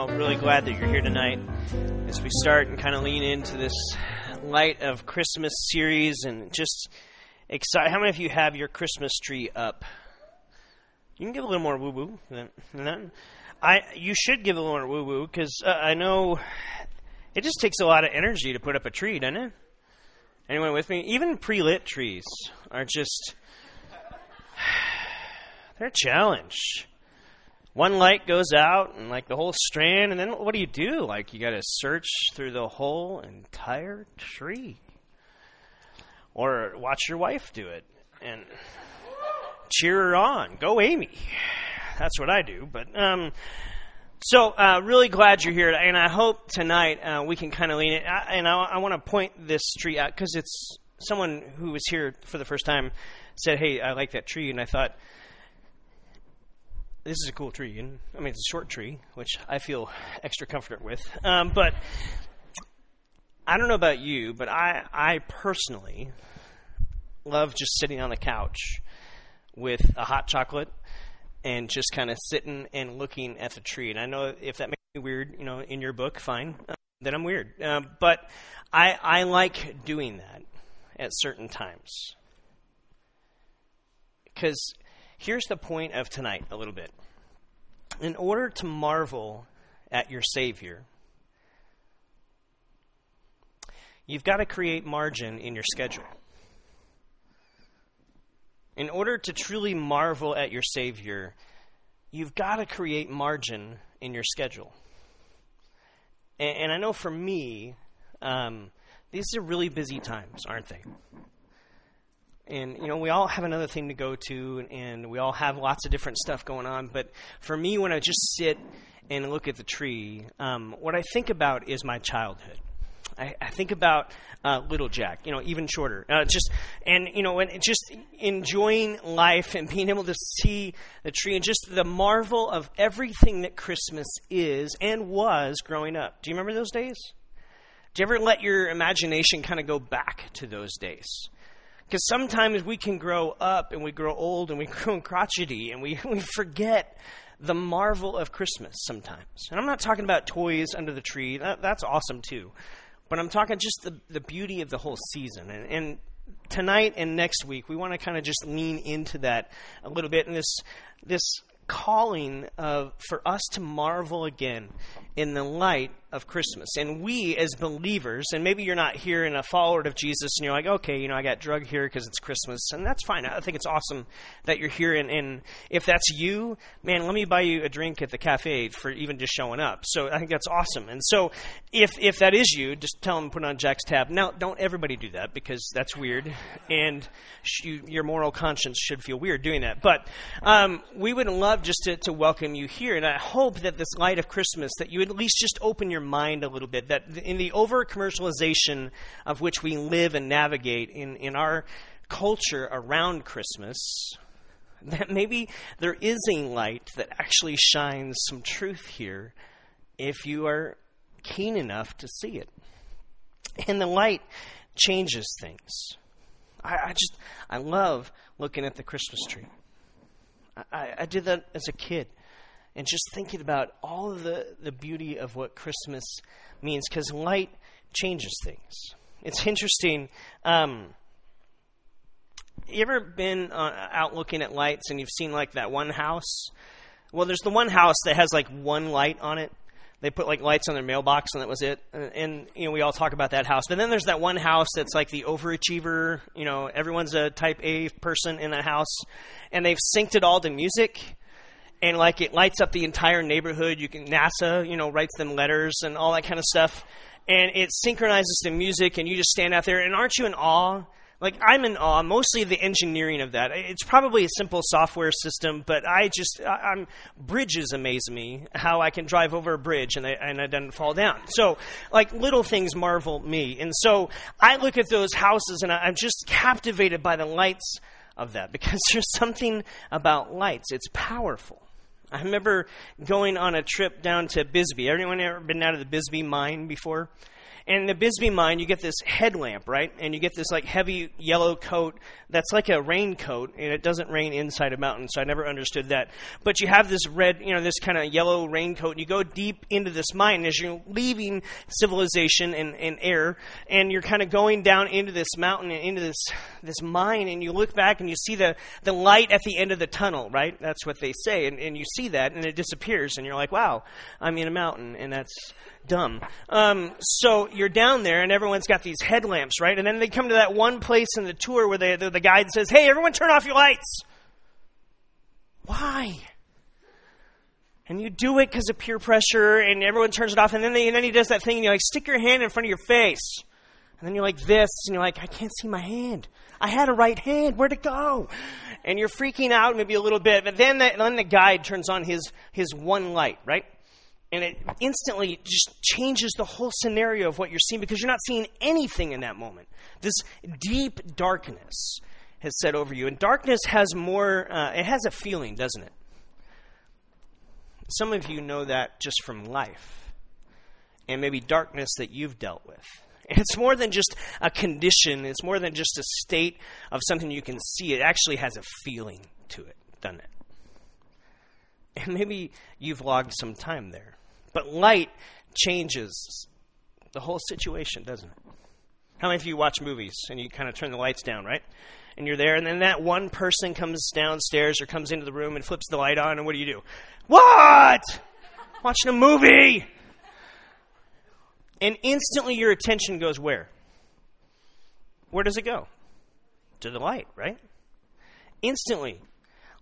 Well, really glad that you're here tonight as we start and kind of lean into this light of Christmas series and just excited. How many of you have your Christmas tree up? You can give a little more woo woo than that. I you should give a little more woo woo because uh, I know it just takes a lot of energy to put up a tree, doesn't it? Anyone with me? Even pre lit trees are just they're a challenge one light goes out and like the whole strand, and then what do you do? Like you got to search through the whole entire tree, or watch your wife do it and cheer her on. Go, Amy. That's what I do. But um, so uh, really glad you're here, and I hope tonight uh, we can kind of lean it. And I, I want to point this tree out because it's someone who was here for the first time said, "Hey, I like that tree," and I thought this is a cool tree, and I mean it's a short tree, which I feel extra comfortable with. Um, but I don't know about you, but I I personally love just sitting on the couch with a hot chocolate and just kind of sitting and looking at the tree. And I know if that makes me weird, you know, in your book, fine, uh, then I'm weird. Um, but I I like doing that at certain times because Here's the point of tonight a little bit. In order to marvel at your Savior, you've got to create margin in your schedule. In order to truly marvel at your Savior, you've got to create margin in your schedule. And, and I know for me, um, these are really busy times, aren't they? And you know we all have another thing to go to and we all have lots of different stuff going on but for me when i just sit and look at the tree um, what i think about is my childhood I, think about uh, little Jack, you know, even shorter. Uh, just and you know, and just enjoying life and being able to see the tree and just the marvel of everything that Christmas is and was growing up. Do you remember those days? Do you ever let your imagination kind of go back to those days? Because sometimes we can grow up and we grow old and we grow crotchety and we, we forget the marvel of Christmas sometimes. And I'm not talking about toys under the tree, that, that's awesome too. But I'm talking just the, the beauty of the whole season. And, and tonight and next week, we want to kind of just lean into that a little bit. And this, this calling of, for us to marvel again in the light of Christmas. And we, as believers, and maybe you're not here and a follower of Jesus, and you're like, okay, you know, I got drug here because it's Christmas, and that's fine. I think it's awesome that you're here. And, and if that's you, man, let me buy you a drink at the cafe for even just showing up. So I think that's awesome. And so if if that is you, just tell them put on Jack's tab. Now, don't everybody do that because that's weird, and you, your moral conscience should feel weird doing that. But um, we would love just to, to welcome you here, and I hope that this light of Christmas that you at least just open your mind a little bit. That in the over commercialization of which we live and navigate in, in our culture around Christmas, that maybe there is a light that actually shines some truth here if you are keen enough to see it. And the light changes things. I, I just, I love looking at the Christmas tree. I, I did that as a kid and just thinking about all the, the beauty of what Christmas means because light changes things. It's interesting. Um, you ever been uh, out looking at lights and you've seen like that one house? Well, there's the one house that has like one light on it. They put like lights on their mailbox and that was it. And, and you know, we all talk about that house. But then there's that one house that's like the overachiever. You know, everyone's a type A person in that house, and they've synced it all to music and like it lights up the entire neighborhood. You can NASA, you know, writes them letters and all that kind of stuff, and it synchronizes the music, and you just stand out there. And aren't you in awe? Like I'm in awe, mostly the engineering of that. It's probably a simple software system, but I just I, am bridges amaze me how I can drive over a bridge and I and I don't fall down. So like little things marvel me, and so I look at those houses and I, I'm just captivated by the lights of that because there's something about lights. It's powerful. I remember going on a trip down to Bisbee. Everyone ever been out of the Bisbee mine before? And in the Bisbee mine, you get this headlamp, right? And you get this like heavy yellow coat that's like a raincoat, and it doesn't rain inside a mountain, so I never understood that. But you have this red, you know, this kind of yellow raincoat, and you go deep into this mine as you're leaving civilization and, and air, and you're kind of going down into this mountain and into this this mine, and you look back and you see the, the light at the end of the tunnel, right? That's what they say, and, and you see that, and it disappears, and you're like, wow, I'm in a mountain, and that's dumb. Um, so you're down there, and everyone's got these headlamps, right? And then they come to that one place in the tour where they, the, guide says, "Hey, everyone, turn off your lights." Why? And you do it because of peer pressure, and everyone turns it off. And then, they, and then he does that thing, and you like stick your hand in front of your face, and then you're like this, and you're like, I can't see my hand. I had a right hand. Where'd it go? And you're freaking out maybe a little bit, but then, then the guide turns on his his one light, right? And it instantly just changes the whole scenario of what you're seeing because you're not seeing anything in that moment. This deep darkness has set over you, and darkness has more. Uh, it has a feeling, doesn't it? Some of you know that just from life, and maybe darkness that you've dealt with. It's more than just a condition. It's more than just a state of something you can see. It actually has a feeling to it, doesn't it? And maybe you've logged some time there. But light changes the whole situation, doesn't it? How many of you watch movies and you kind of turn the lights down, right? And you're there, and then that one person comes downstairs or comes into the room and flips the light on, and what do you do? What? Watching a movie! And instantly your attention goes where? Where does it go? To the light, right? Instantly,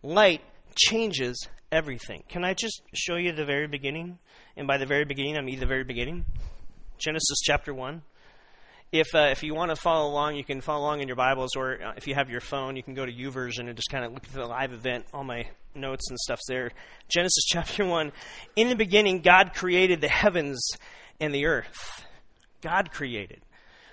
light changes everything. Can I just show you the very beginning? And by the very beginning, I mean the very beginning. Genesis chapter 1. If, uh, if you want to follow along, you can follow along in your Bibles, or uh, if you have your phone, you can go to YouVersion and just kind of look at the live event. All my notes and stuff's there. Genesis chapter 1. In the beginning, God created the heavens and the earth. God created.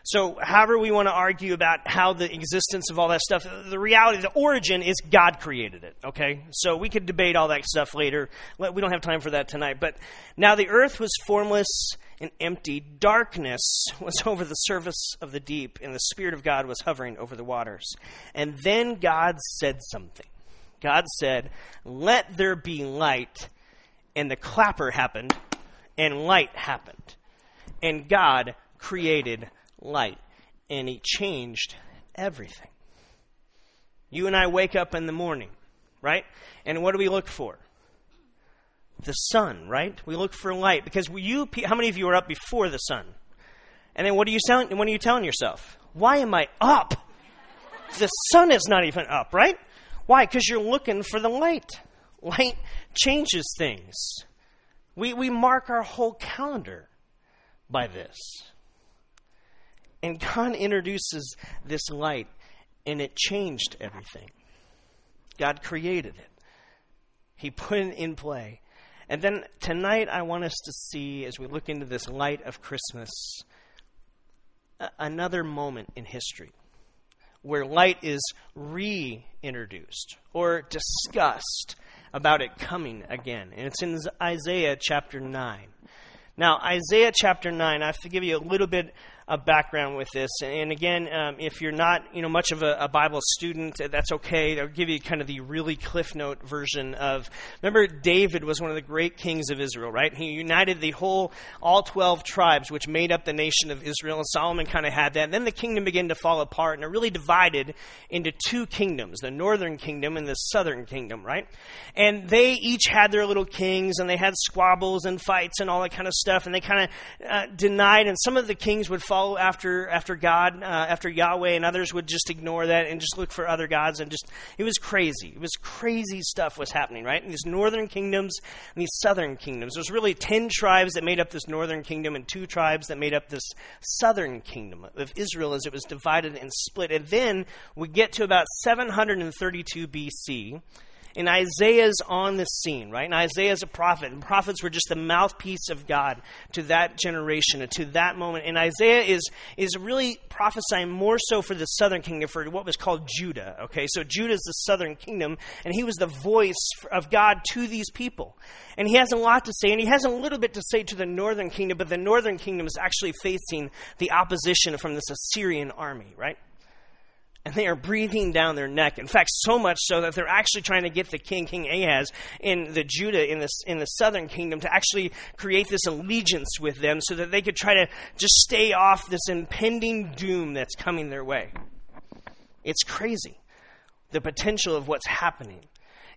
So, however we want to argue about how the existence of all that stuff, the reality, the origin is God created it, okay? So, we could debate all that stuff later. We don't have time for that tonight. But now the earth was formless and empty. Darkness was over the surface of the deep, and the Spirit of God was hovering over the waters. And then God said something. God said, Let there be light. And the clapper happened, and light happened. And God created light, and He changed everything. You and I wake up in the morning, right? And what do we look for? The sun, right? We look for light because you. How many of you are up before the sun? And then what are you telling? What are you telling yourself? Why am I up? The sun is not even up, right? Why? Because you're looking for the light. Light changes things. We, we mark our whole calendar by this. And God introduces this light, and it changed everything. God created it, He put it in play. And then tonight, I want us to see, as we look into this light of Christmas, another moment in history where light is reintroduced or discussed about it coming again. And it's in Isaiah chapter 9. Now, Isaiah chapter 9, I have to give you a little bit a background with this. And again, um, if you're not you know much of a, a, Bible student, that's okay. I'll give you kind of the really cliff note version of. Remember, David was one of the great kings of Israel, right? He united the whole all twelve tribes, which made up the nation of Israel. And Solomon kind of had that. And then the kingdom began to fall apart, and it really divided into two kingdoms: the northern kingdom and the southern kingdom, right? And they each had their little kings, and they had squabbles and fights and all that kind of stuff. And they kind of uh, denied, and some of the kings would fall follow after after God, uh, after Yahweh, and others would just ignore that and just look for other gods. And just it was crazy. It was crazy stuff was happening, right? In these northern kingdoms and these southern kingdoms. There's really ten tribes that made up this northern kingdom and two tribes that made up this southern kingdom of Israel as it was divided and split. And then we get to about 732 BC And Isaiah's on the scene, right? And Isaiah's a prophet, and prophets were just the mouthpiece of God to that generation and to that moment. And Isaiah is, is really prophesying more so for the southern kingdom, for what was called Judah, okay? So Judah is the southern kingdom, and he was the voice of God to these people. And he has a lot to say, and he has a little bit to say to the northern kingdom, but the northern kingdom is actually facing the opposition from this Assyrian army, right? And they are breathing down their neck. In fact, so much so that they're actually trying to get the king, King Ahaz, in the Judah, in the, in the southern kingdom, to actually create this allegiance with them so that they could try to just stay off this impending doom that's coming their way. It's crazy, the potential of what's happening.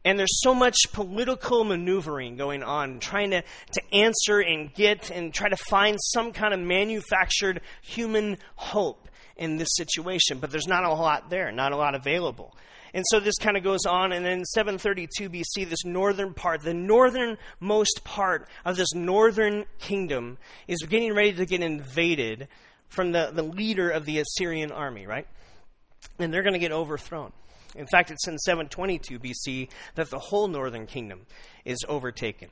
And there's so much political maneuvering going on, trying to, to answer and get and try to find some kind of manufactured human hope in this situation, but there's not a lot there, not a lot available. And so this kind of goes on, and then 732 BC, this northern part, the northernmost part of this northern kingdom is getting ready to get invaded from the, the leader of the Assyrian army, right? And they're going to get overthrown. In fact, it's in 722 BC that the whole northern kingdom is overtaken.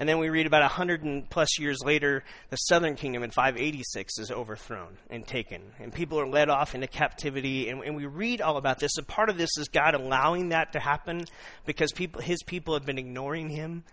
And then we read about 100 plus years later, the southern kingdom in 586 is overthrown and taken. And people are led off into captivity. And, and we read all about this. And part of this is God allowing that to happen because people, his people have been ignoring him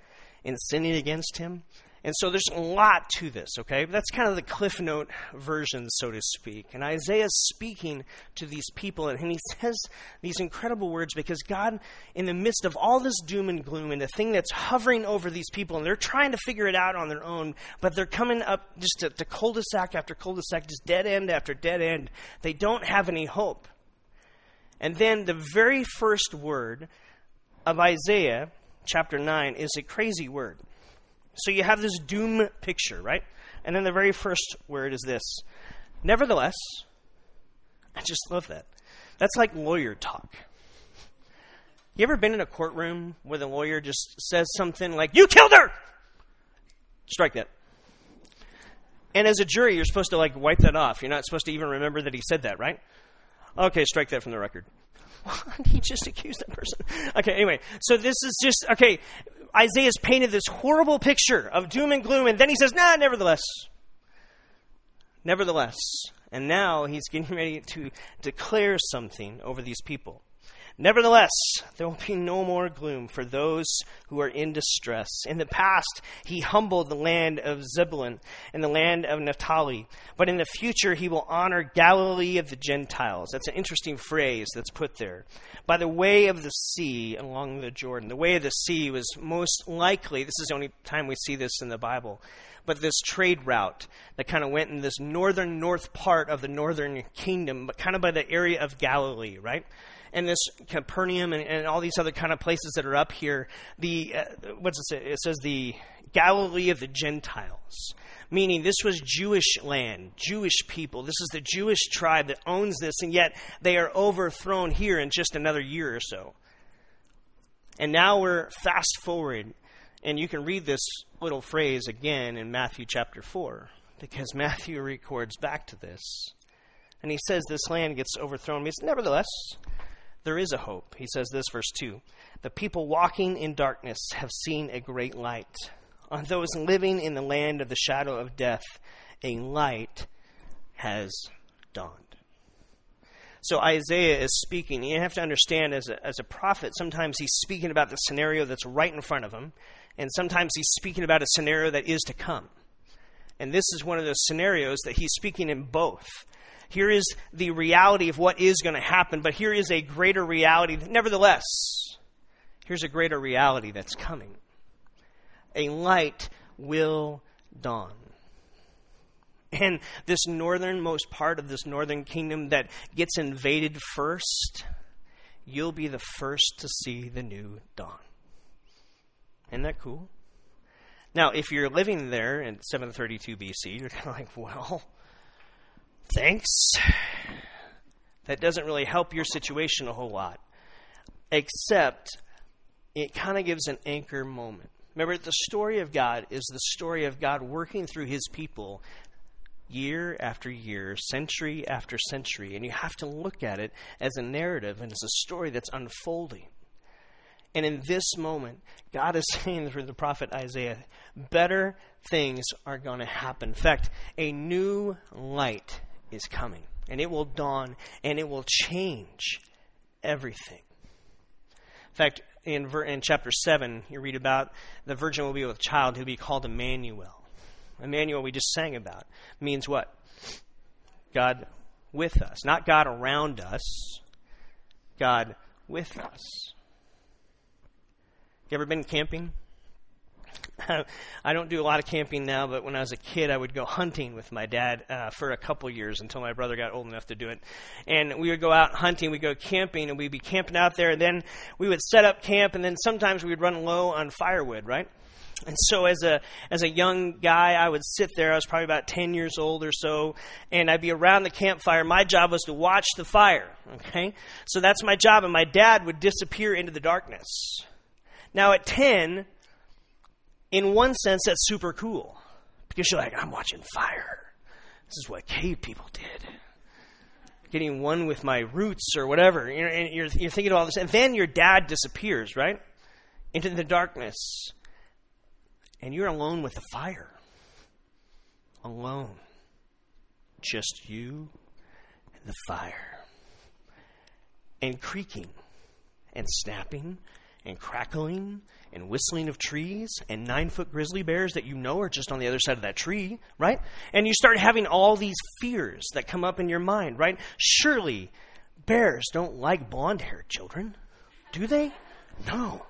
and sinning against him. And so there's a lot to this, okay? That's kind of the Cliff Note version, so to speak. And Isaiah's speaking to these people, and he says these incredible words because God, in the midst of all this doom and gloom and the thing that's hovering over these people, and they're trying to figure it out on their own, but they're coming up just to, to cul-de-sac after cul-de-sac, just dead end after dead end. They don't have any hope. And then the very first word of Isaiah, chapter 9, is a crazy word. So you have this doom picture, right? And then the very first word is this Nevertheless, I just love that. That's like lawyer talk. You ever been in a courtroom where the lawyer just says something like, You killed her! Strike that. And as a jury, you're supposed to like wipe that off. You're not supposed to even remember that he said that, right? Okay, strike that from the record. he just accused that person. Okay, anyway, so this is just, okay, Isaiah's painted this horrible picture of doom and gloom, and then he says, nah, nevertheless. Nevertheless. And now he's getting ready to declare something over these people. Nevertheless, there will be no more gloom for those who are in distress. In the past, he humbled the land of Zebulun and the land of Naphtali, but in the future, he will honor Galilee of the Gentiles. That's an interesting phrase that's put there. By the way of the sea along the Jordan. The way of the sea was most likely, this is the only time we see this in the Bible, but this trade route that kind of went in this northern north part of the northern kingdom, but kind of by the area of Galilee, right? And this Capernaum and, and, all these other kind of places that are up here, the uh, what's it say? It says the Galilee of the Gentiles, meaning this was Jewish land, Jewish people. This is the Jewish tribe that owns this, and yet they are overthrown here in just another year or so. And now we're fast forward, and you can read this little phrase again in Matthew chapter 4, because Matthew records back to this. And he says this land gets overthrown. Says, Nevertheless, there is a hope. He says this, verse 2 The people walking in darkness have seen a great light. On those living in the land of the shadow of death, a light has dawned. So Isaiah is speaking. You have to understand, as a, as a prophet, sometimes he's speaking about the scenario that's right in front of him, and sometimes he's speaking about a scenario that is to come. And this is one of those scenarios that he's speaking in both. Here is the reality of what is going to happen, but here is a greater reality. Nevertheless, here's a greater reality that's coming. A light will dawn. And this northernmost part of this northern kingdom that gets invaded first, you'll be the first to see the new dawn. Isn't that cool? Now, if you're living there in 732 BC, you're kind of like, well, thanks. That doesn't really help your situation a whole lot, except it kind of gives an anchor moment. Remember, the story of God is the story of God working through his people year after year, century after century, and you have to look at it as a narrative and as a story that's unfolding. And in this moment, God is saying through the prophet Isaiah, better things are going to happen. In fact, a new light is coming, and it will dawn, and it will change everything. In fact, in, in chapter 7, you read about the virgin will be with a child who will be called Emmanuel. Emmanuel, we just sang about, means what? God with us. Not God around us, God with us. You ever been camping? I don't do a lot of camping now, but when I was a kid, I would go hunting with my dad uh, for a couple years until my brother got old enough to do it. And we would go out hunting, we'd go camping, and we'd be camping out there, and then we would set up camp, and then sometimes we would run low on firewood, right? And so as a as a young guy, I would sit there. I was probably about 10 years old or so, and I'd be around the campfire. My job was to watch the fire, okay? So that's my job and my dad would disappear into the darkness. Now at 10, in one sense that's super cool because you're like, I'm watching fire. This is what cave people did. Getting one with my roots or whatever. You're, you're, you're thinking of all this. And then your dad disappears, right? Into the darkness and you're alone with the fire. Alone. Just you and the fire. And creaking and snapping and crackling and whistling of trees and nine foot grizzly bears that you know are just on the other side of that tree, right? And you start having all these fears that come up in your mind, right? Surely bears don't like blonde haired children, do they? No.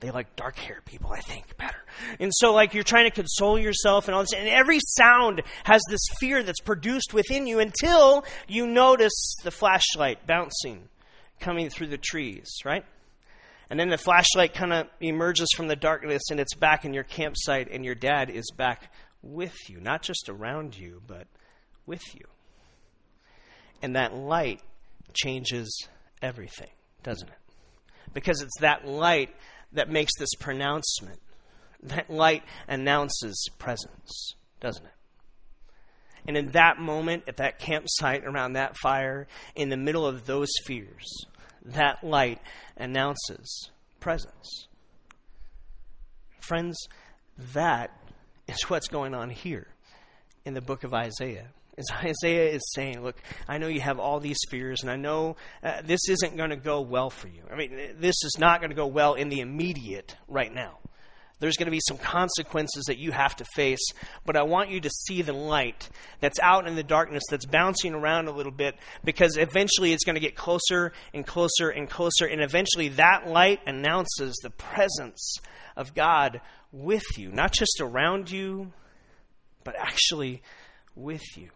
They like dark haired people, I think, better. And so, like, you're trying to console yourself and all this. And every sound has this fear that's produced within you until you notice the flashlight bouncing, coming through the trees, right? And then the flashlight kind of emerges from the darkness and it's back in your campsite, and your dad is back with you, not just around you, but with you. And that light changes everything, doesn't it? Because it's that light that makes this pronouncement. That light announces presence, doesn't it? And in that moment, at that campsite around that fire, in the middle of those fears, that light announces presence. Friends, that is what's going on here in the book of Isaiah. As Isaiah is saying, look, I know you have all these fears, and I know uh, this isn't going to go well for you. I mean, this is not going to go well in the immediate right now. There's going to be some consequences that you have to face, but I want you to see the light that's out in the darkness, that's bouncing around a little bit, because eventually it's going to get closer and closer and closer, and eventually that light announces the presence of God with you, not just around you, but actually with you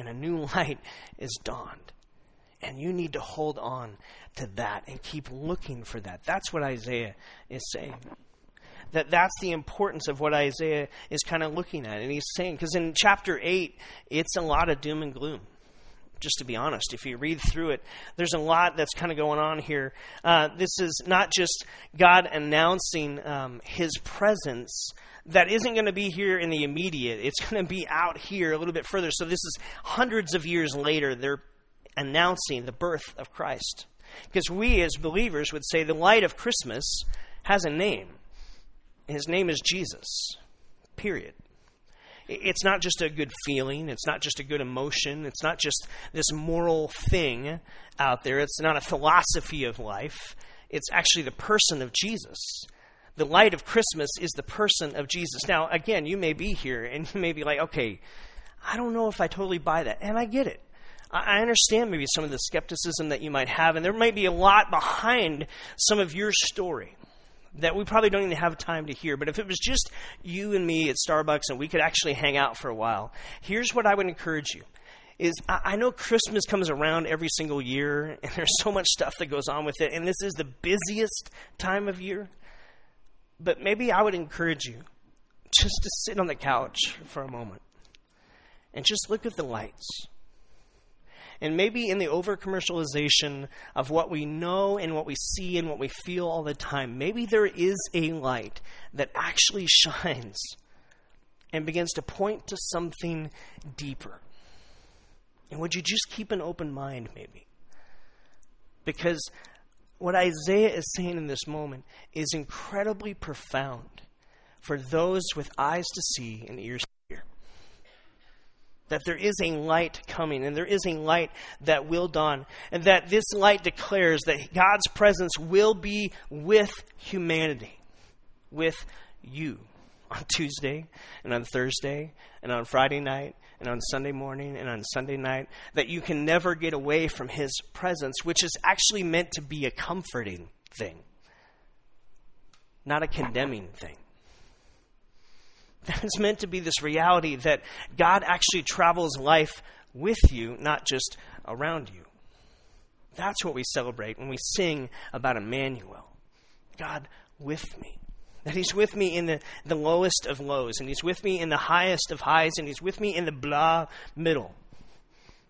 and a new light is dawned. And you need to hold on to that and keep looking for that. That's what Isaiah is saying. That that's the importance of what Isaiah is kind of looking at. And he's saying, because in chapter 8, it's a lot of doom and gloom just to be honest. If you read through it, there's a lot that's kind of going on here. Uh, this is not just God announcing um, his presence, that isn't going to be here in the immediate. It's going to be out here a little bit further. So this is hundreds of years later. They're announcing the birth of Christ. Because we as believers would say the light of Christmas has a name. His name is Jesus. Period. It's not just a good feeling. It's not just a good emotion. It's not just this moral thing out there. It's not a philosophy of life. It's actually the person of Jesus the light of Christmas is the person of Jesus. Now, again, you may be here and you may be like, okay, I don't know if I totally buy that. And I get it. I understand maybe some of the skepticism that you might have, and there might be a lot behind some of your story that we probably don't even have time to hear. But if it was just you and me at Starbucks and we could actually hang out for a while, here's what I would encourage you. Is I know Christmas comes around every single year, and there's so much stuff that goes on with it, and this is the busiest time of year. But maybe I would encourage you just to sit on the couch for a moment and just look at the lights. And maybe in the over commercialization of what we know and what we see and what we feel all the time, maybe there is a light that actually shines and begins to point to something deeper. And would you just keep an open mind, maybe? Because what Isaiah is saying in this moment is incredibly profound for those with eyes to see and ears. That there is a light coming, and there is a light that will dawn, and that this light declares that God's presence will be with humanity, with you on Tuesday and on Thursday and on Friday night and on Sunday morning and on Sunday night, that you can never get away from His presence, which is actually meant to be a comforting thing, not a condemning thing. That is meant to be this reality that God actually travels life with you, not just around you. That's what we celebrate when we sing about Emmanuel God with me. That He's with me in the, the lowest of lows, and He's with me in the highest of highs, and He's with me in the blah middle.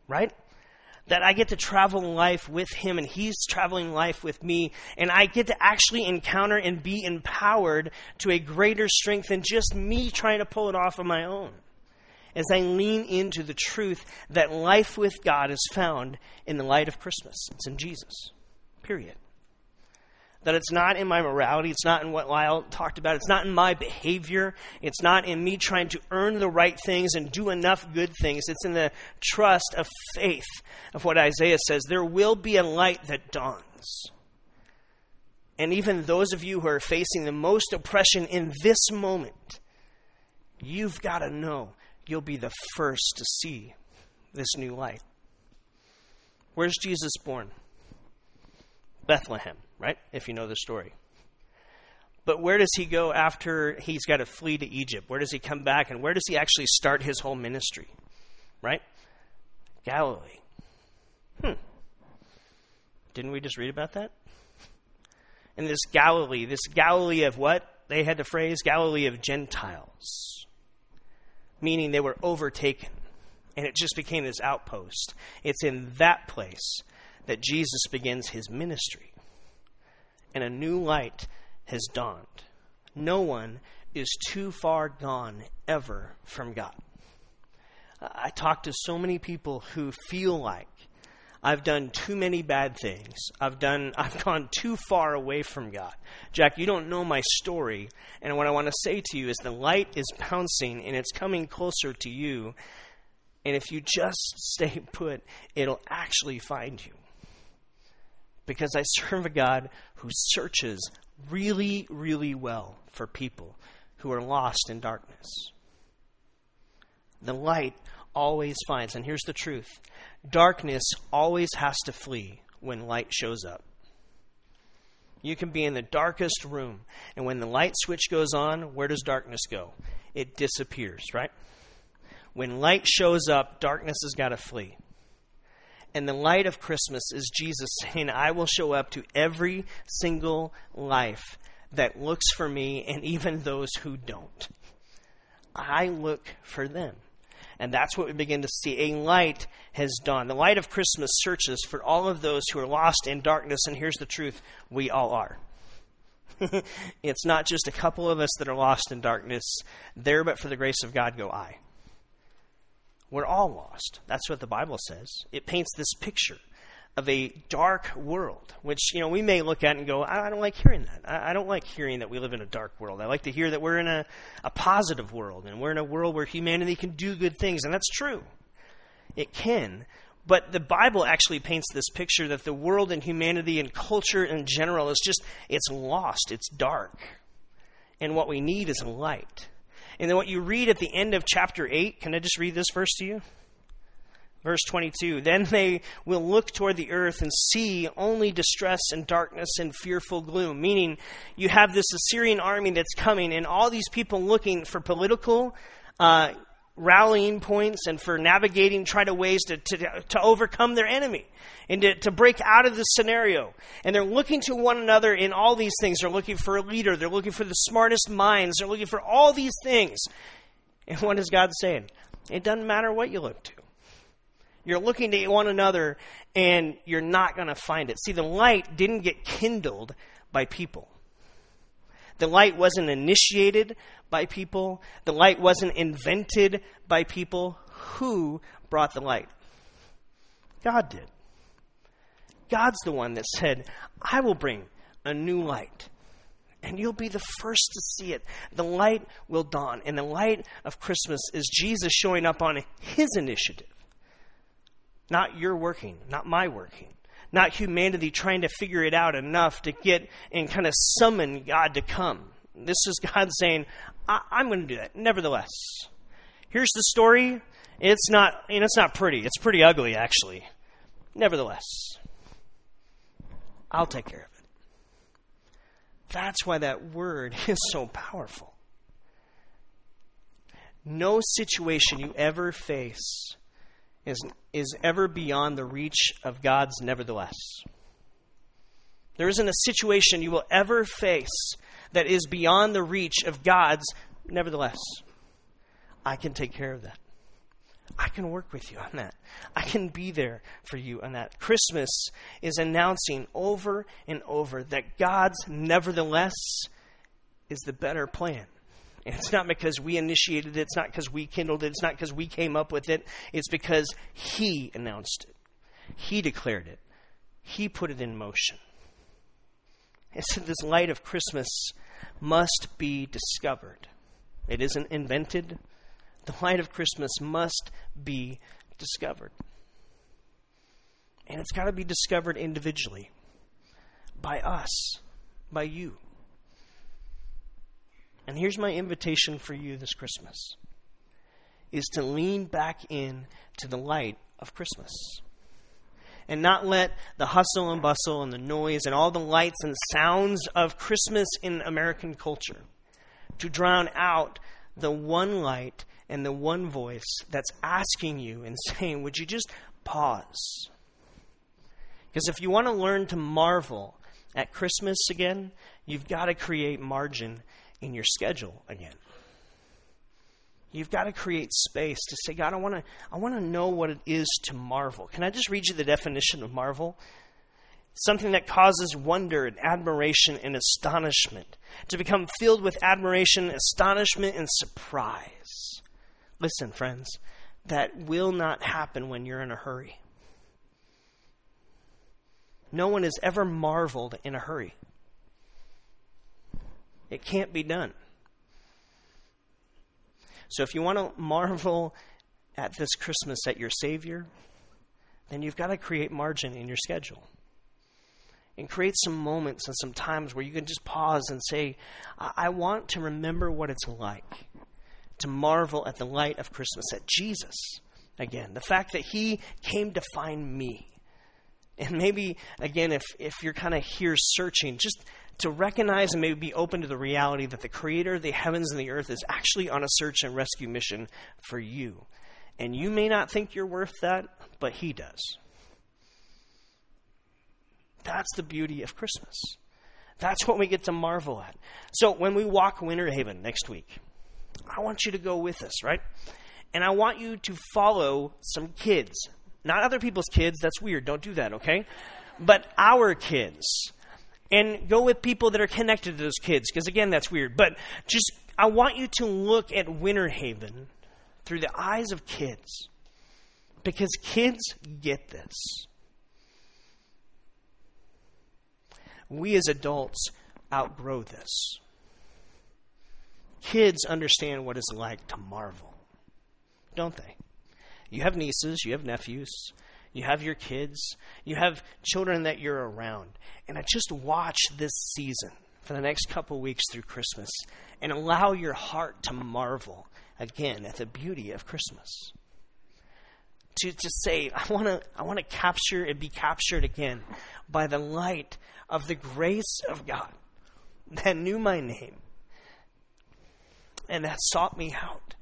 Right? That I get to travel life with Him, and He's traveling life with me, and I get to actually encounter and be empowered to a greater strength than just me trying to pull it off on my own. As I lean into the truth that life with God is found in the light of Christmas, it's in Jesus. Period. That it's not in my morality, it's not in what Lyle talked about, it's not in my behavior, it's not in me trying to earn the right things and do enough good things. It's in the trust of faith of what Isaiah says. There will be a light that dawns. And even those of you who are facing the most oppression in this moment, you've got to know you'll be the first to see this new light. Where's Jesus born? Bethlehem right? If you know the story. But where does he go after he's got to flee to Egypt? Where does he come back? And where does he actually start his whole ministry? Right? Galilee. Hmm. Didn't we just read about that? In this Galilee, this Galilee of what? They had the phrase Galilee of Gentiles, meaning they were overtaken. And it just became this outpost. It's in that place that Jesus begins his ministry and a new light has dawned. No one is too far gone ever from God. I talk to so many people who feel like I've done too many bad things. I've done I've gone too far away from God. Jack, you don't know my story, and what I want to say to you is the light is pouncing and it's coming closer to you. And if you just stay put, it'll actually find you because I serve a God who searches really, really well for people who are lost in darkness. The light always finds, and here's the truth darkness always has to flee when light shows up. You can be in the darkest room, and when the light switch goes on, where does darkness go? It disappears, right? When light shows up, darkness has got to flee. And the light of Christmas is Jesus saying, I will show up to every single life that looks for me and even those who don't. I look for them. And that's what we begin to see. A light has dawned. The light of Christmas searches for all of those who are lost in darkness. And here's the truth we all are. it's not just a couple of us that are lost in darkness. There, but for the grace of God, go I. We're all lost. That's what the Bible says. It paints this picture of a dark world, which, you know, we may look at and go, I, don't like hearing that. I, don't like hearing that we live in a dark world. I like to hear that we're in a, a positive world and we're in a world where humanity can do good things. And that's true. It can. But the Bible actually paints this picture that the world and humanity and culture in general is just, it's lost. It's dark. And what we need is light. And then what you read at the end of chapter 8, can I just read this verse to you? Verse 22 Then they will look toward the earth and see only distress and darkness and fearful gloom. Meaning, you have this Assyrian army that's coming, and all these people looking for political uh, rallying points and for navigating, try to ways to, to, to overcome their enemy and to, to break out of the scenario. And they're looking to one another in all these things. They're looking for a leader, they're looking for the smartest minds, they're looking for all these things. And what is God saying? It doesn't matter what you look to. You're looking to one another and you're not going to find it. See, the light didn't get kindled by people. The light wasn't initiated by people. The light wasn't invented by people. Who brought the light? God did. God's the one that said, I will bring a new light. And you'll be the first to see it. The light will dawn. And the light of Christmas is Jesus showing up on his initiative. Not your working, not my working. Not humanity trying to figure it out enough to get and kind of summon God to come. This is God saying, I- am going to do that. Nevertheless, here's the story. It's not, and it's not pretty. It's pretty ugly, actually. Nevertheless, I'll take care of it. That's why that word is so powerful. No situation you ever face is, is ever beyond the reach of God's nevertheless. There isn't a situation you will ever face that is beyond the reach of God's nevertheless. I can take care of that. I can work with you on that. I can be there for you on that. Christmas is announcing over and over that God's nevertheless is the better plan. It's not because we initiated it, it's not because we kindled it, it's not because we came up with it. It's because He announced it, He declared it, He put it in motion. And so this light of Christmas must be discovered. It isn't invented, the light of Christmas must be discovered. And it's got to be discovered individually by us, by you. And here's my invitation for you this Christmas is to lean back in to the light of Christmas. And not let the hustle and bustle and the noise and all the lights and sounds of Christmas in American culture to drown out the one light and the one voice that's asking you and saying, Would you just pause? Because if you want to learn to marvel at Christmas again, you've got to create margin in your schedule again. You've got to create space to say, God, I want to, I want to know what it is to marvel. Can I just read you the definition of marvel? Something that causes wonder and admiration and astonishment. To become filled with admiration, astonishment, and surprise. Listen, friends, that will not happen when you're in a hurry. No one has ever marveled in a hurry. It can't be done. So if you want to marvel at this Christmas at your Savior, then you've got to create margin in your schedule. And create some moments and some times where you can just pause and say, I, want to remember what it's like to marvel at the light of Christmas, at Jesus again. The fact that He came to find me. And maybe, again, if, if you're kind of here searching, just to recognize and maybe be open to the reality that the Creator of the heavens and the earth is actually on a search and rescue mission for you. And you may not think you're worth that, but He does. That's the beauty of Christmas. That's what we get to marvel at. So when we walk Winter Haven next week, I want you to go with us, right? And I want you to follow some kids. Not other people's kids, that's weird. Don't do that, okay? But our kids. And go with people that are connected to those kids because again that's weird. But just i want you to look at winter haven through the eyes of kids. Because kids get this. We as adults outgrow this. Kids understand what it's like to marvel don't they you have nieces you have nephews you have your kids, you have children that you're around. And I just watch this season for the next couple weeks through Christmas and allow your heart to marvel again at the beauty of Christmas. To, to say, I want to I wanna capture and be captured again by the light of the grace of God that knew my name and that sought me out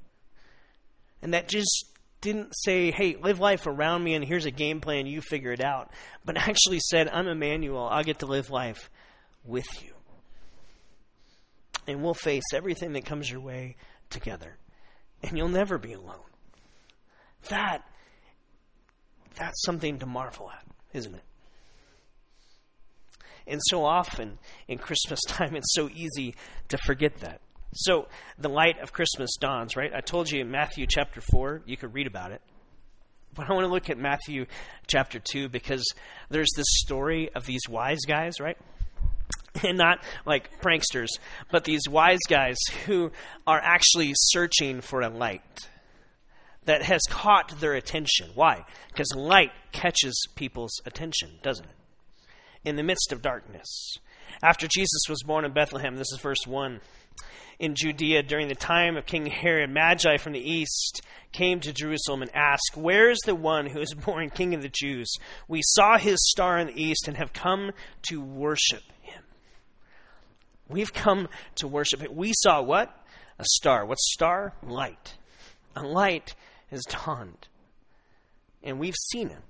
and that just didn't say, hey, live life around me and here's a game plan, you figure it out, but actually said, I'm Emmanuel, I'll get to live life with you. And we'll face everything that comes your way together. And you'll never be alone. That, that's something to marvel at, isn't it? And so often in Christmas time, it's so easy to forget that. So the light of Christmas dawns, right? I told you in Matthew chapter 4, you could read about it. But I want to look at Matthew chapter 2 because there's this story of these wise guys, right? And not like pranksters, but these wise guys who are actually searching for a light that has caught their attention. Why? Because light catches people's attention, doesn't it? In the midst of darkness. After Jesus was born in Bethlehem, this is verse 1 in Judea during the time of King Herod, Magi from the east came to Jerusalem and asked, Where is the one who is born King of the Jews? We saw his star in the east and have come to worship him. We've come to worship him. We saw what? A star. What star? Light. A light has dawned. And we've seen him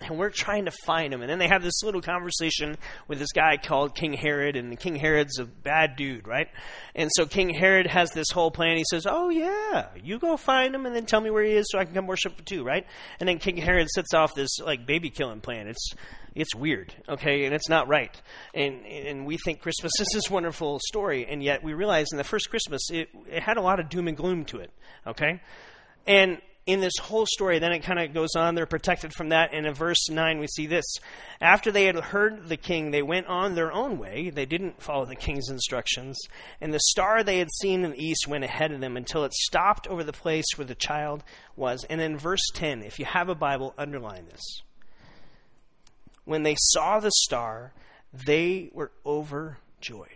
and we're trying to find him. And then they have this little conversation with this guy called King Herod, and King Herod's a bad dude, right? And so King Herod has this whole plan. He says, "Oh yeah, you go find him, and then tell me where he is, so I can come worship too, right?" And then King Herod sets off this like baby killing plan. It's it's weird, okay, and it's not right. And and we think Christmas is this wonderful story, and yet we realize in the first Christmas it, it had a lot of doom and gloom to it, okay. And in this whole story, then it kind of goes on. They're protected from that. And in verse 9, we see this. After they had heard the king, they went on their own way. They didn't follow the king's instructions. And the star they had seen in the east went ahead of them until it stopped over the place where the child was. And in verse 10, if you have a Bible, underline this. When they saw the star, they were overjoyed.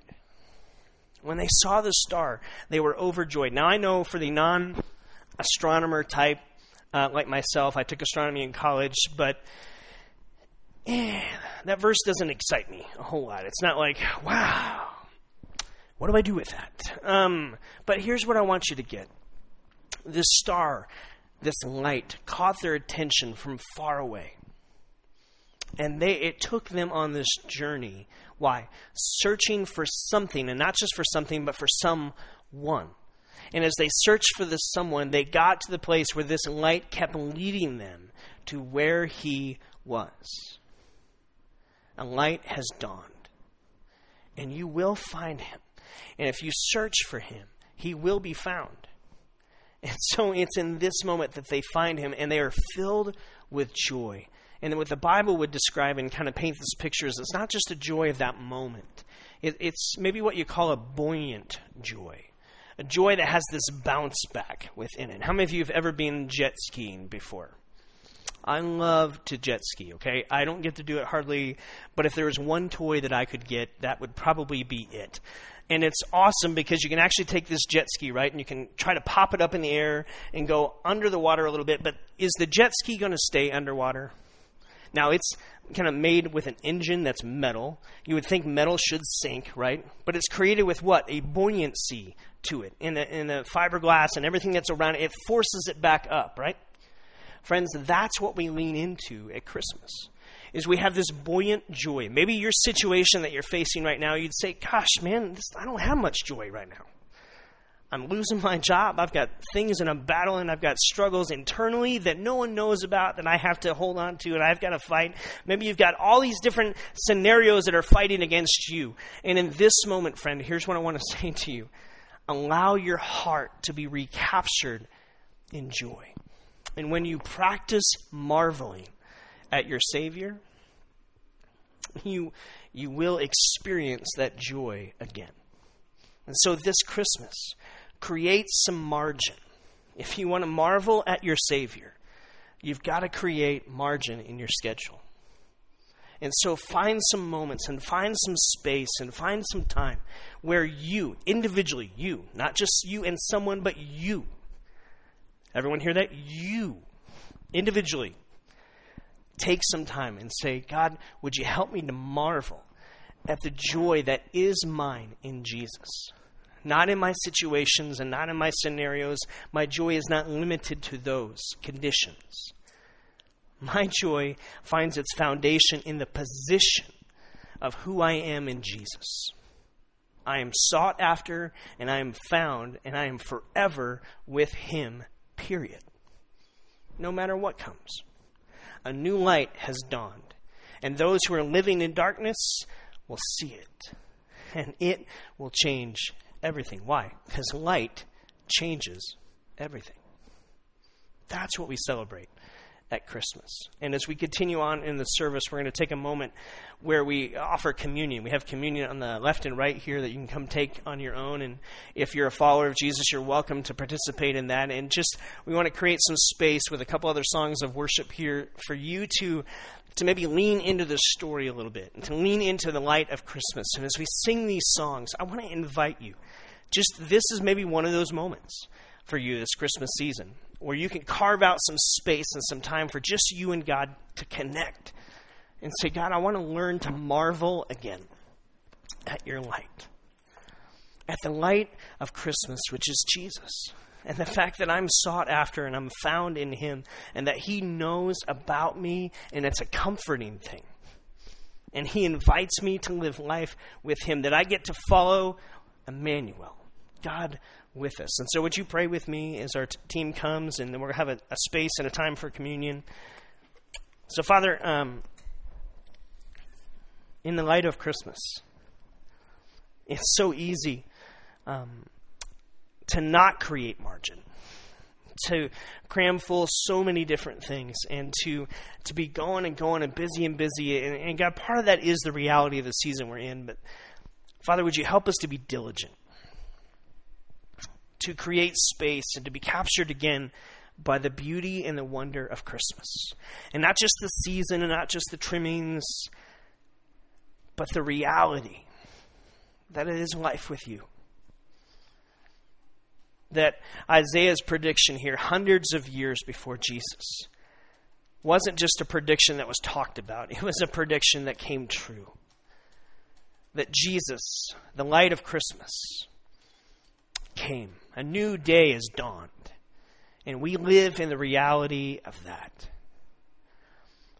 When they saw the star, they were overjoyed. Now, I know for the non astronomer type uh, like myself. I took astronomy in college, but eh, that verse doesn't excite me a whole lot. It's not like, wow, what do I do with that? Um, but here's what I want you to get this star, this light, caught their attention from far away. And they, it took them on this journey. Why? Searching for something, and not just for something, but for someone. And as they searched for this someone, they got to the place where this light kept leading them to where he was. A light has dawned. And you will find him. And if you search for him, he will be found. And so it's in this moment that they find him and they are filled with joy. And what the Bible would describe and kind of paint this picture is it's not just a joy of that moment, it, it's maybe what you call a buoyant joy a joy that has this bounce back within it. How many of you have ever been jet skiing before? I love to jet ski, okay? I don't get to do it hardly, but if there was one toy that I could get, that would probably be it. And it's awesome because you can actually take this jet ski, right? And you can try to pop it up in the air and go under the water a little bit. But is the jet ski going to stay underwater? Now, it's kind of made with an engine that's metal. You would think metal should sink, right? But it's created with what? A buoyancy to it. In the, in the fiberglass and everything that's around it, it forces it back up, right? Friends, that's what we lean into at Christmas. Is we have this buoyant joy. Maybe your situation that you're facing right now, you'd say, "Gosh, man, this, I don't have much joy right now. I'm losing my job. I've got things and I'm battling. I've got struggles internally that no one knows about that I have to hold on to and I've got to fight. Maybe you've got all these different scenarios that are fighting against you. And in this moment, friend, here's what I want to say to you allow your heart to be recaptured in joy. And when you practice marveling at your Savior, you, you will experience that joy again. And so this Christmas, create some margin. If you want to marvel at your Savior, you've got to create margin in your schedule. And so find some moments and find some space and find some time where you, individually, you, not just you and someone, but you, everyone hear that? You, individually, take some time and say, God, would you help me to marvel at the joy that is mine in Jesus? not in my situations and not in my scenarios. My joy is not limited to those conditions. My joy finds its foundation in the position of who I am in Jesus. I am sought after and I am found and I am forever with Him, period. No matter what comes. A new light has dawned, and those who are living in darkness will see it, and it will change everything. Why? Because light changes everything. That's what we celebrate at Christmas. And as we continue on in the service, we're going to take a moment where we offer communion. We have communion on the left and right here that you can come take on your own. And if you're a follower of Jesus, you're welcome to participate in that. And just, we want to create some space with a couple other songs of worship here for you to. To maybe lean into the story a little bit and to lean into the light of Christmas. And as we sing these songs, I want to invite you. Just this is maybe one of those moments for you this Christmas season where you can carve out some space and some time for just you and God to connect and say, God, I want to learn to marvel again at your light, at the light of Christmas, which is Jesus. And the fact that I'm sought after and I'm found in Him, and that He knows about me, and it's a comforting thing. And He invites me to live life with Him, that I get to follow Emmanuel, God with us. And so, would you pray with me as our t- team comes, and then we're going to have a, a, space and a time for communion. So, Father, um, in the light of Christmas, it's so easy um, to not create margin, to cram full so many different things, and to to be going and going and busy and busy. And, and God, part of that is the reality of the season we're in. But Father, would you help us to be diligent? To create space and to be captured again by the beauty and the wonder of Christmas. And not just the season and not just the trimmings, but the reality that it is life with you. That Isaiah's prediction here, hundreds of years before Jesus, wasn't just a prediction that was talked about, it was a prediction that came true. That Jesus, the light of Christmas, came. A new day has dawned. And we live in the reality of that.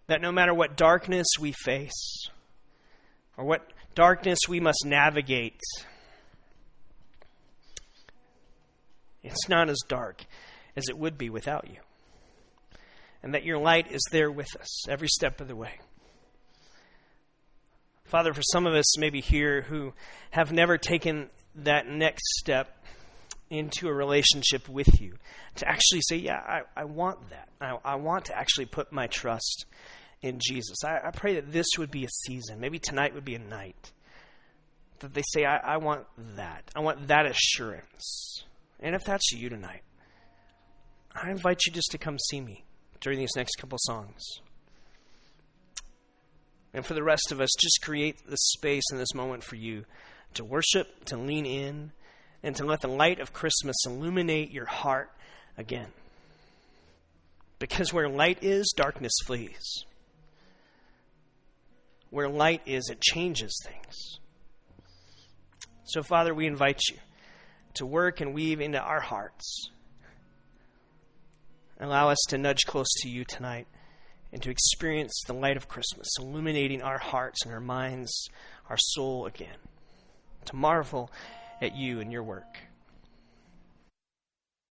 That no matter what darkness we face, or what darkness we must navigate, it's not as dark as it would be without you. And that your light is there with us every step of the way. Father, for some of us maybe here who have never taken that next step into a relationship with you to actually say, Yeah, I, I want that. I, I want to actually put my trust in Jesus. I, I, pray that this would be a season. Maybe tonight would be a night that they say, I, I want that. I want that assurance. And if that's you tonight, I invite you just to come see me during these next couple songs. And for the rest of us, just create the space in this moment for you to worship, to lean in, and to let the light of Christmas illuminate your heart again. Because where light is, darkness flees. Where light is, it changes things. So, Father, we invite you to work and weave into our hearts. Allow us to nudge close to you tonight and to experience the light of Christmas, illuminating our hearts and our minds, our soul again. To marvel at you and your work.